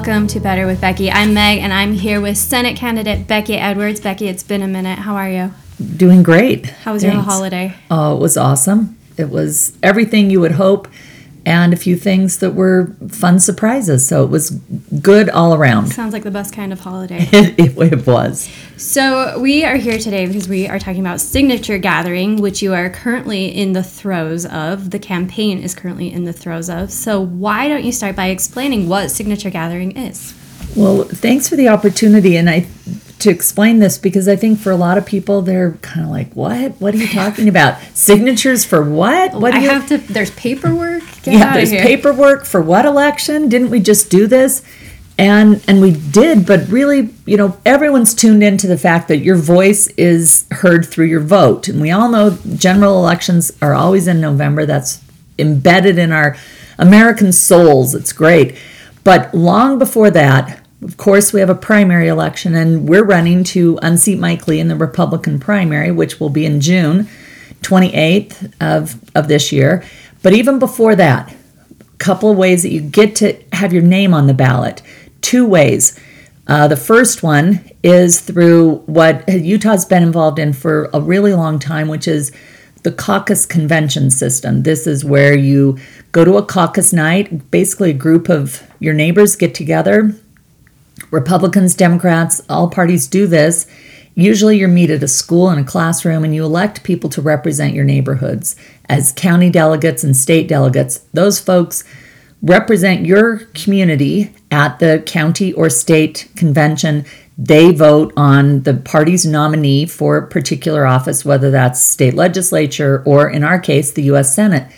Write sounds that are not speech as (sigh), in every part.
Welcome to Better with Becky. I'm Meg, and I'm here with Senate candidate Becky Edwards. Becky, it's been a minute. How are you? Doing great. How was your holiday? Oh, it was awesome. It was everything you would hope and a few things that were fun surprises. So it was good all around. Sounds like the best kind of holiday. (laughs) it, it, was. So we are here today because we are talking about signature gathering, which you are currently in the throes of. The campaign is currently in the throes of. So why don't you start by explaining what signature gathering is? Well, thanks for the opportunity. And I to explain this because I think for a lot of people they're kind of like, "What? What are you talking (laughs) about? Signatures for what? Oh, what do I you have to? There's paperwork. Get yeah, there's paperwork for what election? Didn't we just do this?" And and we did, but really, you know, everyone's tuned into the fact that your voice is heard through your vote, and we all know general elections are always in November. That's embedded in our American souls. It's great. But long before that, of course, we have a primary election, and we're running to unseat Mike Lee in the Republican primary, which will be in June 28th of, of this year. But even before that, a couple of ways that you get to have your name on the ballot. Two ways. Uh, the first one is through what Utah's been involved in for a really long time, which is the caucus convention system. This is where you go to a caucus night, basically, a group of your neighbors get together Republicans, Democrats, all parties do this. Usually, you meet at a school in a classroom and you elect people to represent your neighborhoods as county delegates and state delegates. Those folks represent your community at the county or state convention. They vote on the party's nominee for a particular office, whether that's state legislature or, in our case, the U.S. Senate.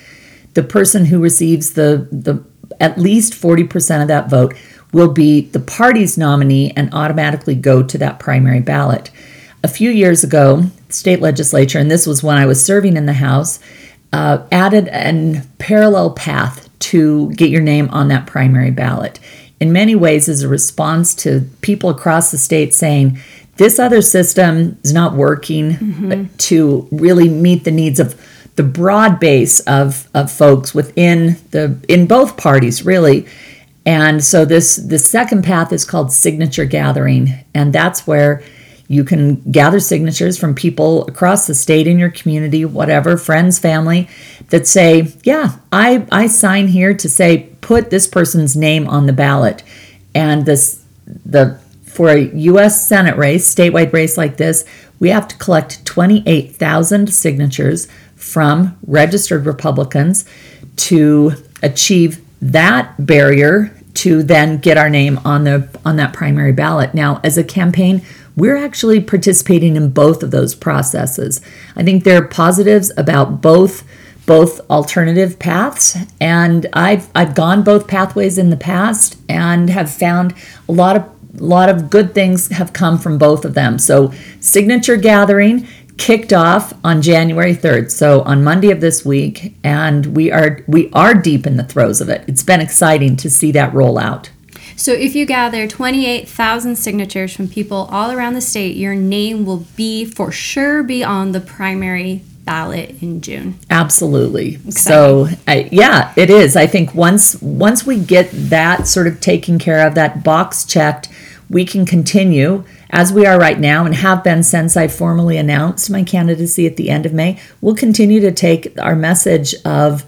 The person who receives the, the at least 40% of that vote will be the party's nominee and automatically go to that primary ballot. A few years ago, state legislature, and this was when I was serving in the House, uh, added a parallel path to get your name on that primary ballot. In many ways, as a response to people across the state saying, this other system is not working mm-hmm. to really meet the needs of the broad base of, of folks within the in both parties really and so this the second path is called signature gathering, and that's where you can gather signatures from people across the state in your community, whatever, friends, family, that say, "Yeah, I I sign here to say put this person's name on the ballot." And this the for a US Senate race, statewide race like this, we have to collect 28,000 signatures from registered Republicans to achieve that barrier to then get our name on the on that primary ballot. Now, as a campaign, we're actually participating in both of those processes. I think there are positives about both both alternative paths and I've I've gone both pathways in the past and have found a lot of a lot of good things have come from both of them. So signature gathering kicked off on January 3rd, so on Monday of this week, and we are we are deep in the throes of it. It's been exciting to see that roll out. So if you gather 28,000 signatures from people all around the state, your name will be for sure be on the primary ballot in June. Absolutely. Exciting. So, I, yeah, it is. I think once once we get that sort of taken care of, that box checked, we can continue as we are right now and have been since I formally announced my candidacy at the end of May. We'll continue to take our message of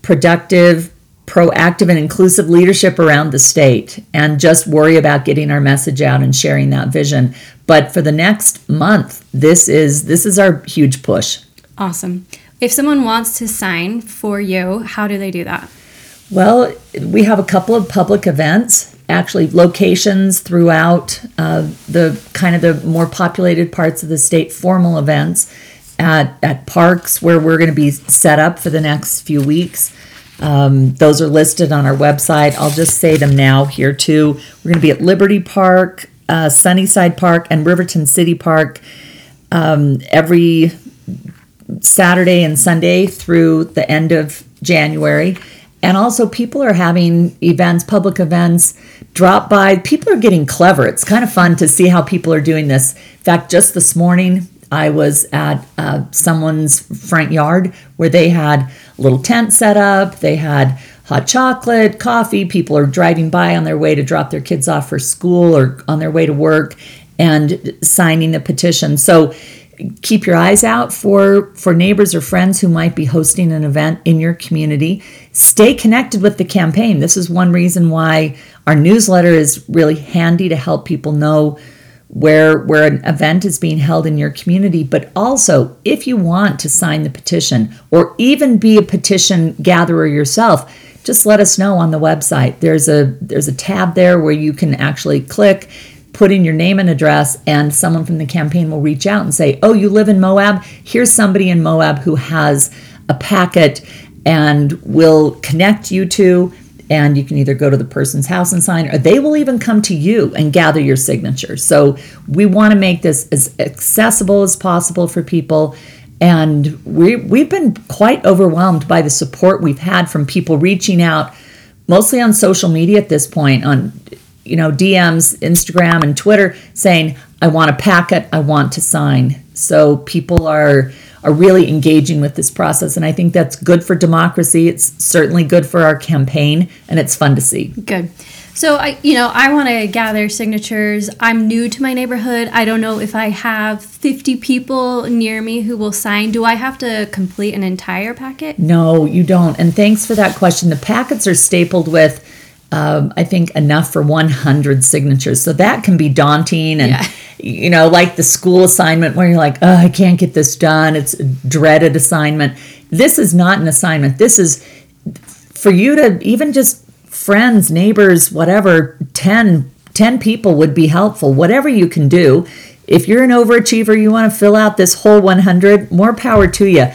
productive, proactive, and inclusive leadership around the state and just worry about getting our message out and sharing that vision. But for the next month, this is this is our huge push. Awesome. If someone wants to sign for you, how do they do that? Well, we have a couple of public events actually locations throughout uh, the kind of the more populated parts of the state, formal events at, at parks where we're going to be set up for the next few weeks. Um, those are listed on our website. I'll just say them now here too. We're going to be at Liberty Park, uh, Sunnyside Park, and Riverton City Park um, every Saturday and Sunday through the end of January. And also, people are having events, public events, drop by. People are getting clever. It's kind of fun to see how people are doing this. In fact, just this morning, I was at uh, someone's front yard where they had a little tent set up. They had hot chocolate, coffee. People are driving by on their way to drop their kids off for school or on their way to work and signing the petition. So keep your eyes out for for neighbors or friends who might be hosting an event in your community. Stay connected with the campaign. This is one reason why our newsletter is really handy to help people know where where an event is being held in your community but also if you want to sign the petition or even be a petition gatherer yourself just let us know on the website. There's a there's a tab there where you can actually click put in your name and address and someone from the campaign will reach out and say oh you live in moab? Here's somebody in moab who has a packet and will connect you to and you can either go to the person's house and sign or they will even come to you and gather your signatures so we want to make this as accessible as possible for people. And we, we've been quite overwhelmed by the support we've had from people reaching out mostly on social media at this point on you know dms instagram and twitter saying i want a packet i want to sign. So people are are really engaging with this process. And I think that's good for democracy. It's certainly good for our campaign, and it's fun to see. Good. So I, you know, I want to gather signatures. I'm new to my neighborhood. I don't know if I have 50 people near me who will sign. Do I have to complete an entire packet? No, you don't. And thanks for that question. The packets are stapled with um, I think enough for 100 signatures. So that can be daunting and, yeah. you know, like the school assignment where you're like, oh, I can't get this done. It's a dreaded assignment. This is not an assignment. This is for you to even just friends, neighbors, whatever, 10, 10 people would be helpful. Whatever you can do. If you're an overachiever, you want to fill out this whole 100, more power to you.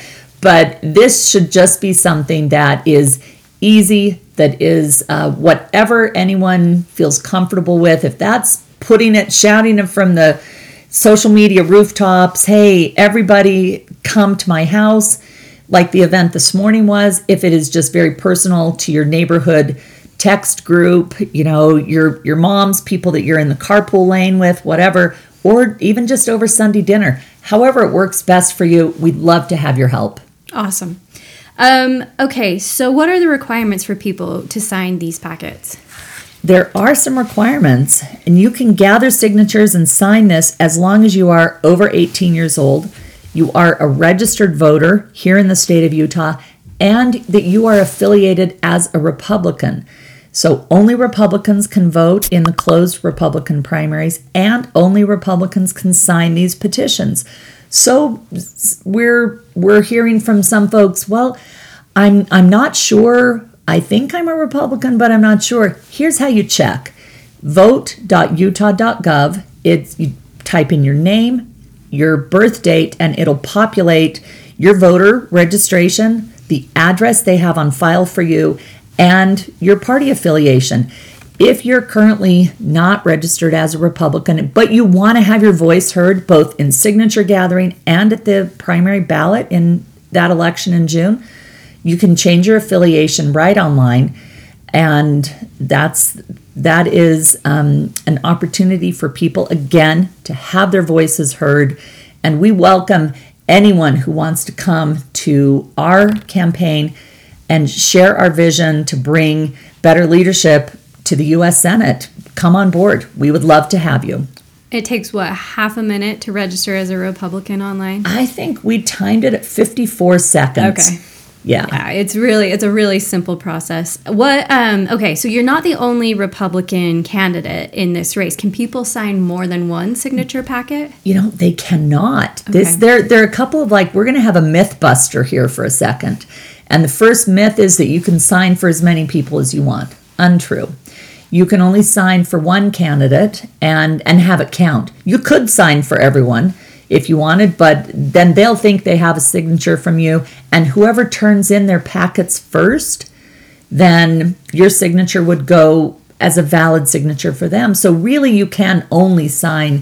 But this should just be something that is easy, that is uh, whatever anyone feels comfortable with. If that's putting it, shouting it from the social media rooftops, hey, everybody come to my house, like the event this morning was. If it is just very personal to your neighborhood text group, you know, your your mom's people that you're in the carpool lane with, whatever, or even just over Sunday dinner. However, it works best for you, we'd love to have your help. Awesome. Um, okay, so what are the requirements for people to sign these packets? There are some requirements, and you can gather signatures and sign this as long as you are over 18 years old, you are a registered voter here in the state of Utah, and that you are affiliated as a Republican. So only Republicans can vote in the closed Republican primaries, and only Republicans can sign these petitions. So we're we're hearing from some folks, well, I'm I'm not sure. I think I'm a Republican, but I'm not sure. Here's how you check. vote.utah.gov. It's you type in your name, your birth date, and it'll populate your voter registration, the address they have on file for you, and your party affiliation if you're currently not registered as a Republican, but you want to have your voice heard both in signature gathering and at the primary ballot in that election in June, you can change your affiliation right online. And that's that is um, an opportunity for people again to have their voices heard. And we welcome anyone who wants to come to our campaign and share our vision to bring better leadership to the U.S. Senate. Come on board. We would love to have you. It takes what half a minute to register as a Republican online. I think we timed it at 54 seconds. Okay. Yeah. Yeah, it's really it's a really simple process. What um okay, so you're not the only Republican candidate in this race. Can people sign more than one signature packet? You know, they cannot. Okay. This there there are a couple of like we're going to have a myth buster here for a second. And the first myth is that you can sign for as many people as you want. Untrue you can only sign for one candidate and and have it count. You could sign for everyone if you wanted, but then they'll think they have a signature from you and whoever turns in their packets first, then your signature would go as a valid signature for them. So really you can only sign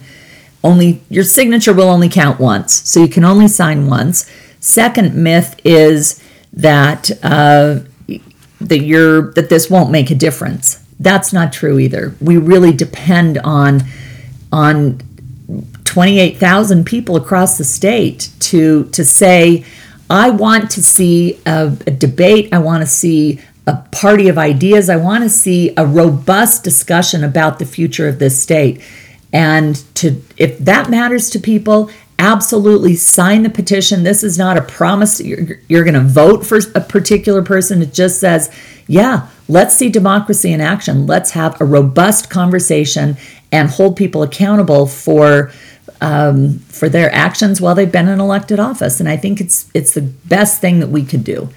only your signature will only count once. So you can only sign once. Second myth is that uh, that you're that this won't make a difference that's not true either. We really depend on on 28,000 people across the state to to say I want to see a, a debate, I want to see a, party of ideas. I want to see a robust discussion about the future of this state. And to if that matters to people, absolutely sign the petition. This is not a promise you're, you're going to vote for a particular person. It just says, yeah, let's see democracy in action. Let's have a robust conversation and hold people accountable for um, for their actions while they've been in elected office. And I think it's it's the best thing that we could do.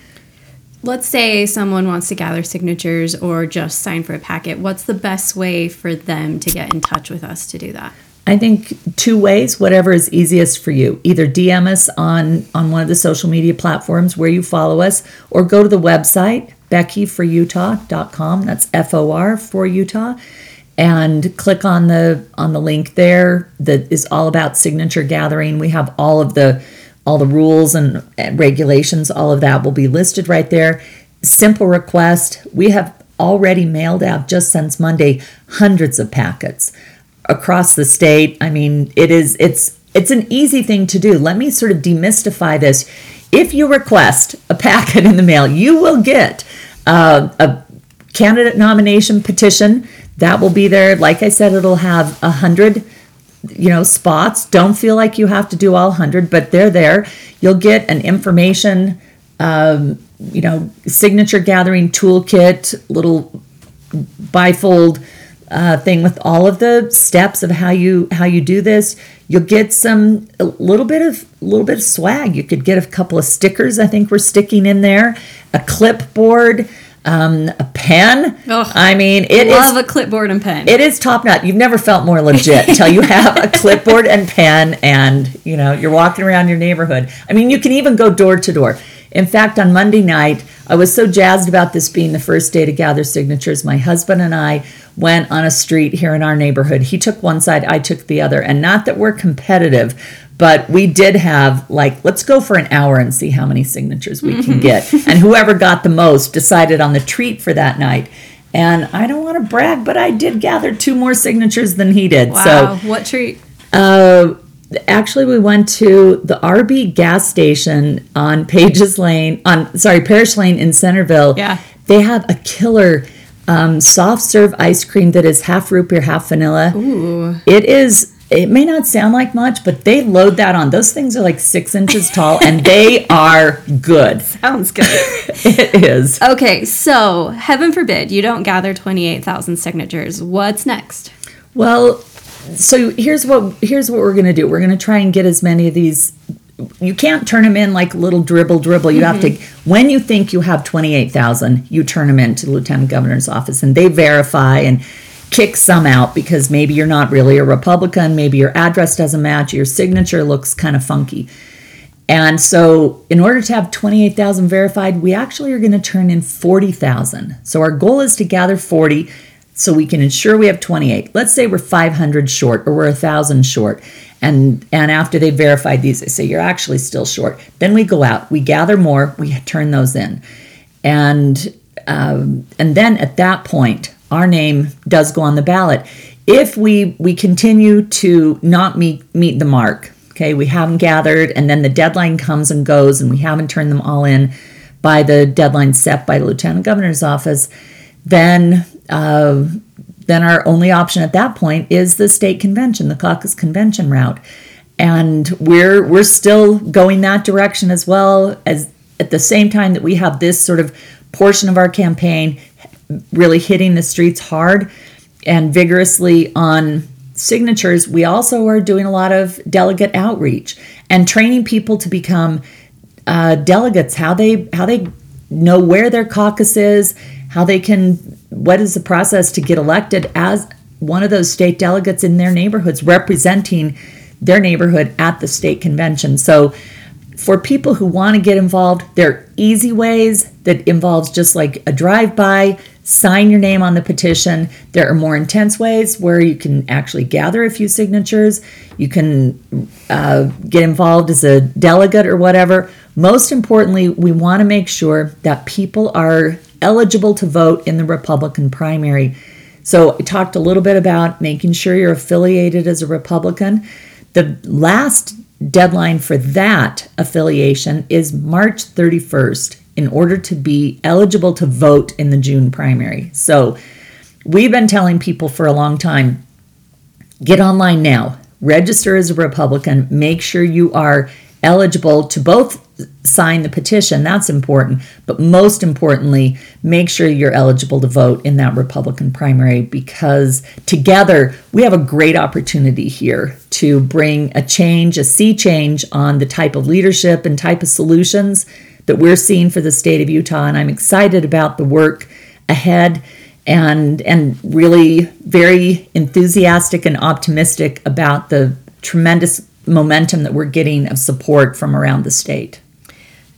Let's say someone wants to gather signatures or just sign for a packet. What's the best way for them to get in touch with us to do that? I think two ways, whatever is easiest for you. Either DM us on on one of the social media platforms where you follow us, or go to the website beckyforutah.com. That's F O R for Utah, and click on the on the link there that is all about signature gathering. We have all of the all the rules and, regulations. All of that will be listed right there. Simple request. We have already mailed out just since Monday hundreds of packets across the state. I mean, it is it's it's an easy thing to do. Let me sort of demystify this. If you request a packet in the mail, you will get uh, a candidate nomination petition that will be there. Like I said, it'll have a hundred you know spots. Don't feel like you have to do all hundred, but they're there. You'll get an information. Um, you know, signature gathering toolkit, little bifold uh, thing with all of the steps of how you how you do this. You'll get some a little bit of a little bit of swag. You could get a couple of stickers. I think we're sticking in there. A clipboard. Um, a pen. Ugh, I mean, it Love is a clipboard and pen. it is top notch. You've never felt more legit until you have a (laughs) clipboard and pen, and you know you're walking around your neighborhood. I mean, you can even go door to door. In fact, on Monday night, I was so jazzed about this being the first day to gather signatures. My husband and I went on a street here in our neighborhood. He took one side, I took the other, and not that we're competitive, but we did have like let's go for an hour and see how many signatures we can get and whoever got the most decided on the treat for that night and i don't want to brag but i did gather two more signatures than he did wow, what treat? uh, actually we went to the rb gas station on pages lane on sorry Parrish lane in centerville Yeah. they have a killer um, soft serve ice cream that is half root beer half vanilla Ooh. it is. It may not sound like much, but they load that on. Those things are like six inches tall, and they (laughs) are good. Sounds good. (laughs) It is. okay, so heaven forbid you don't gather 28,000 signatures. What's next? Well, so here's what here's what we're gonna do. We're gonna try and get as many of these. You can't turn them in like little dribble dribble. You have to mm-hmm. when you think you have twenty eight thousand, you turn them into the lieutenant governor's office, and they verify and kick some out because maybe you're not really a Republican, maybe your address doesn't match, your signature looks kind of funky. And so, in order to have 28,000 verified, we actually are going to turn in 40,000. So, our goal is to gather 40 so we can ensure we have 28. Let's say we're 500 short or we're 1,000 short. And, and after they've verified these, they say you're actually still short. Then we go out, we gather more, we turn those in. And, um, and then at that point, our name does go on the ballot. If we, we continue to not meet, meet the mark, okay, we haven't gathered, and then the deadline comes and goes, and we haven't turned them all in by the deadline set by the lieutenant governor's office, then uh, then our only option at that point is the state convention, the caucus convention route, and we're we're still going that direction as well as at the same time that we have this sort of portion of our campaign really hitting the streets hard and vigorously on signatures, we also are doing a lot of delegate outreach and training people to become uh, delegates, how they how they know where their caucus is, how they can, what is the process to get elected as one of those state delegates in their neighborhoods, representing their neighborhood at the state convention. So for people who want to get involved, there are easy ways that involves just like a drive-by, sign your name on the petition. There are more intense ways where you can actually gather a few signatures. You can uh, get involved as a delegate or whatever. Most importantly, we want to make sure that people are eligible to vote in the Republican primary. So I talked a little bit about making sure you're affiliated as a Republican. The last deadline for that affiliation is March 31st. In order to be eligible to vote in the June primary. So we've been telling people for a long time get online now, register as a Republican, make sure you are eligible to both sign the petition, that's important, but most importantly, make sure you're eligible to vote in that Republican primary because together we have a great opportunity here to bring a change, a sea change on the type of leadership and type of solutions that we're seeing for the state of Utah. And I'm excited about the work ahead and and really very enthusiastic and optimistic about the tremendous momentum that we're getting of support from around the state.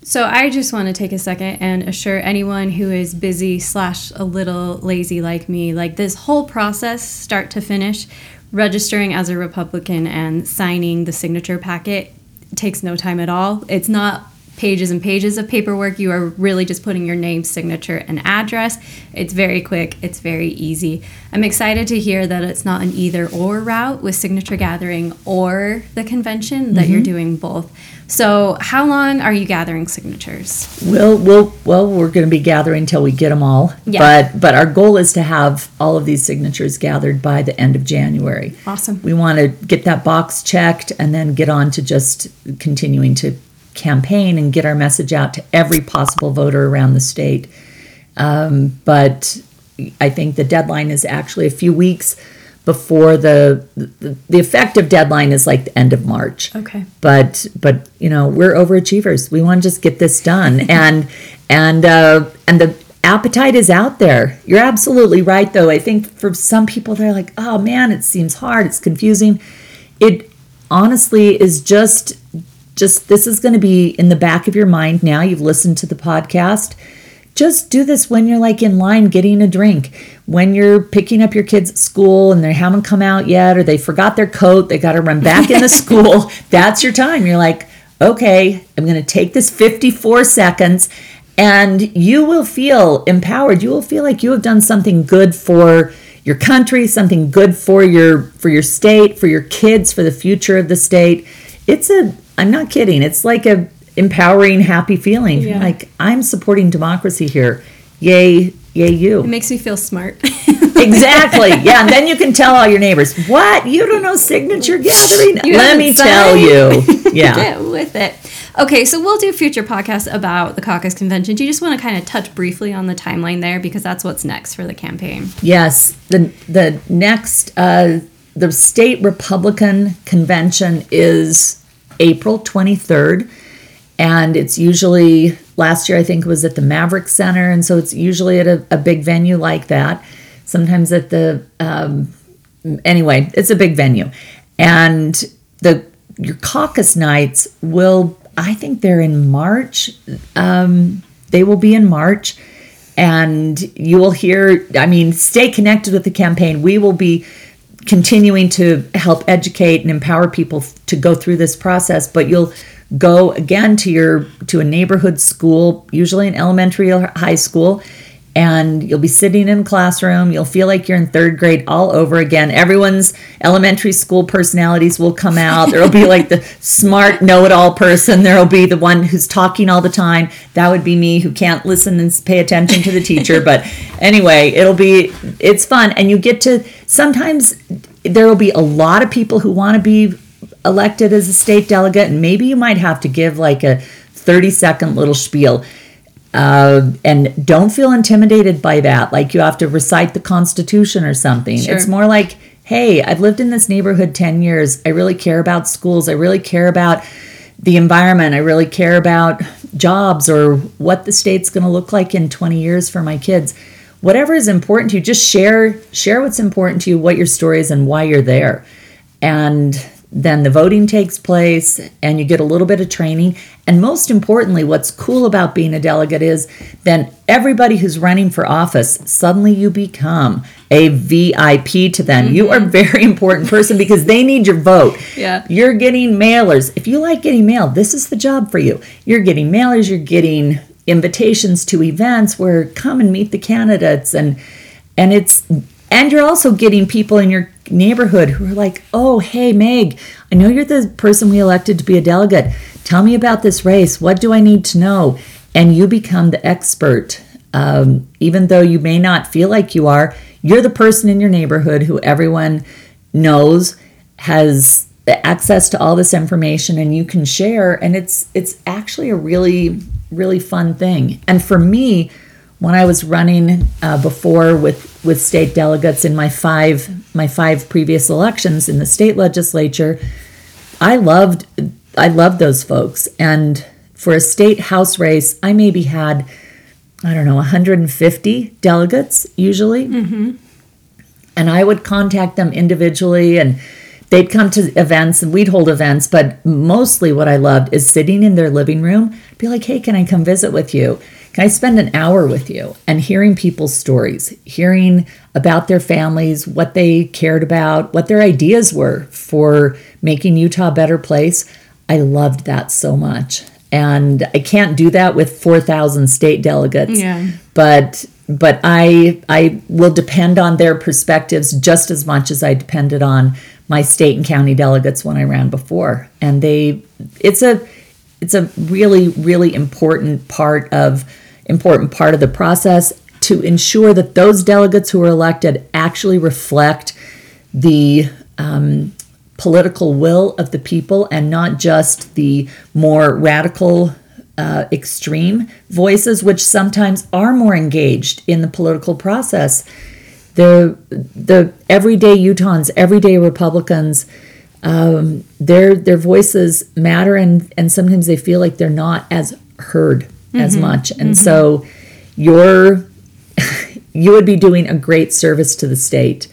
So I just want to take a second and assure anyone who is busy slash a little lazy like me, like this whole process, start to finish, registering as a Republican and signing the signature packet takes no time at all. It's not pages and pages of paperwork. You are really just putting your name, signature, and address. It's very quick, it's very easy. I'm excited to hear that it's not an either or route with signature gathering or the convention, that mm-hmm. you're doing both. So, how long are you gathering signatures? Well, we'll well, we're going to be gathering until we get them all. Yeah. But but our goal is to have all of these signatures gathered by the end of January. Awesome. We want to get that box checked and then get on to just continuing to campaign and get our message out to every possible voter around the state. Um, but I think the deadline is actually a few weeks before the, the, the effective deadline is like the end of March. Okay. But but you know we're overachievers. We want to just get this done (laughs) and and uh, and the appetite is out there. You're absolutely right though. I think for some people they're like, oh man, it seems hard. It's confusing. It honestly is just just this is going to be in the back of your mind now. You've listened to the podcast. Just do this when you're like in line getting a drink, when you're picking up your kids at school and they haven't come out yet, or they forgot their coat, they got to run back into (laughs) school. That's your time. You're like, okay, I'm going to take this 54 seconds and you will feel empowered. You will feel like you have done something good for your country, something good for your for your state, for your kids, for the future of the state. It's a I'm not kidding. It's like a empowering, happy feeling. Yeah. Like I'm supporting democracy here. Yay, yay you. It makes me feel smart. (laughs) exactly. Yeah, and then you can tell all your neighbors, "What? You don't know signature gathering? You Let me tell you." (laughs) Yeah. Get with it. Okay, so we'll do future podcasts about the caucus convention. Do you just want to kind of touch briefly on the timeline there because that's what's next for the campaign? Yes, the the next uh, the state Republican convention is April 23rd. And it's usually, last year I think it was at the Maverik Center. And so it's usually at a, a big venue like that. Sometimes at the, um, anyway, it's a big venue. And the, your caucus nights will, I think they're in March. Um, they will be in March. And you will hear, I mean, stay connected with the campaign. We will be continuing to help educate and empower people to go through this process but you'll go again to your to a neighborhood school usually an elementary or high school and you'll be sitting in classroom. You'll feel like you're in third grade all over again. Everyone's elementary school personalities will come out. There'll be like the smart know it all person. There'll be the one who's talking all the time. That would be me who can't listen and pay attention to the teacher. but anyway, it'll be, it's fun. And you get to, sometimes there will be a lot of people who want to be elected as a state delegate. And maybe you might have to give like a 30 second little spiel uh, and don't feel intimidated by that, like you have to recite the Constitution or something. Sure. It's more like, hey, I've lived in this neighborhood 10 years. I really care about schools. I really care about the environment. I really care about jobs or what the state's going to look like in 20 years for my kids. Whatever is important to you, just share share what's important to you, what your story is and why you're there. And then the voting takes place and you get a little bit of training. And most importantly, what's cool about being a delegate is then everybody who's running for office, suddenly you become a VIP to them. Mm-hmm. You are a mm-hmm. very important person because they need your vote. (laughs) Yeah. You're getting mailers. If you like getting mail, this is the job for you. You're getting mailers, you're getting invitations to events where come and meet the candidates and and it's and you're also getting people in your neighborhood who are like, oh, hey, Meg, I know you're the person we elected to be a delegate. Tell me about this race. What do I need to know? and you become the expert. Um, even though you may not feel like you are, you're the person in your neighborhood who everyone knows has access to all this information and you can share and it's it's actually a really really fun thing and for me when i was running uh, before with with state delegates in my five my five previous elections in the state legislature i loved i loved those folks and for a state house race i maybe had i don't know 150 delegates usually and I would contact them individually and they'd come to events and we'd hold events. But mostly what I loved is sitting in their living room, be like, hey, can I come visit with you? Can I spend an hour with you? And hearing people's stories, hearing about their families, what they cared about, what their ideas were for making Utah a better place. I loved that so much. And I can't do that with 4,000 state delegates Yeah. but but I I will depend on their perspectives just as much as I depended on my state and county delegates when I ran before. And they it's a it's a really really important part of important part of the process to ensure that those delegates who are elected actually reflect the um, political will of the people and not just the more radical uh, extreme voices, which sometimes are more engaged in the political process. The the everyday Utahns, everyday Republicans, um, their their voices matter, and and sometimes they feel like they're not as heard as much, and so your (laughs) you would be doing a great service to the state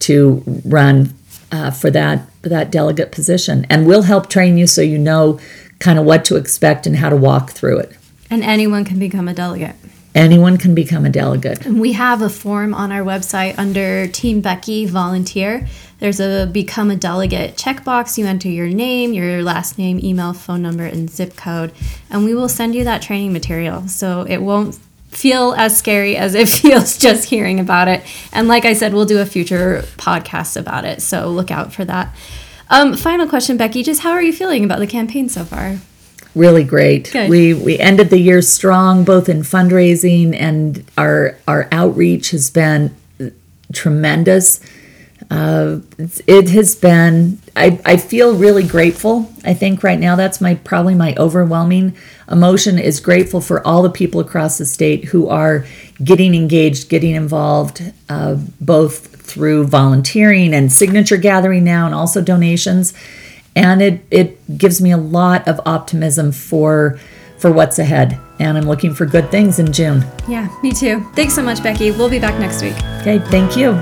to run uh, for that for that delegate position, and we'll help train you so you know kind of what to expect and how to walk through it. And anyone can become a delegate. Anyone can become a delegate. And we have a form on our website under Team Becky Volunteer. There's a Become a Delegate checkbox. You enter your name, your last name, email, phone number, and zip code, and we will send you that training material. So it won't feel as scary as it (laughs) feels just hearing about it. And like I said, we'll do a future podcast about it. So look out for that. Um, final question, Becky. Just how are you feeling about the campaign so far? Really great. Good. We we ended the year strong, both in fundraising and our our outreach has been tremendous. Uh, it has been. I, I feel really grateful. I think right now that's my probably my overwhelming emotion is grateful for all the people across the state who are getting engaged, getting involved, uh, both through volunteering and signature gathering now, and also donations. And it it gives me a lot of optimism for for what's ahead. And I'm looking for good things in June. Yeah, me too. Thanks so much, Becky. We'll be back next week. Okay, thank you.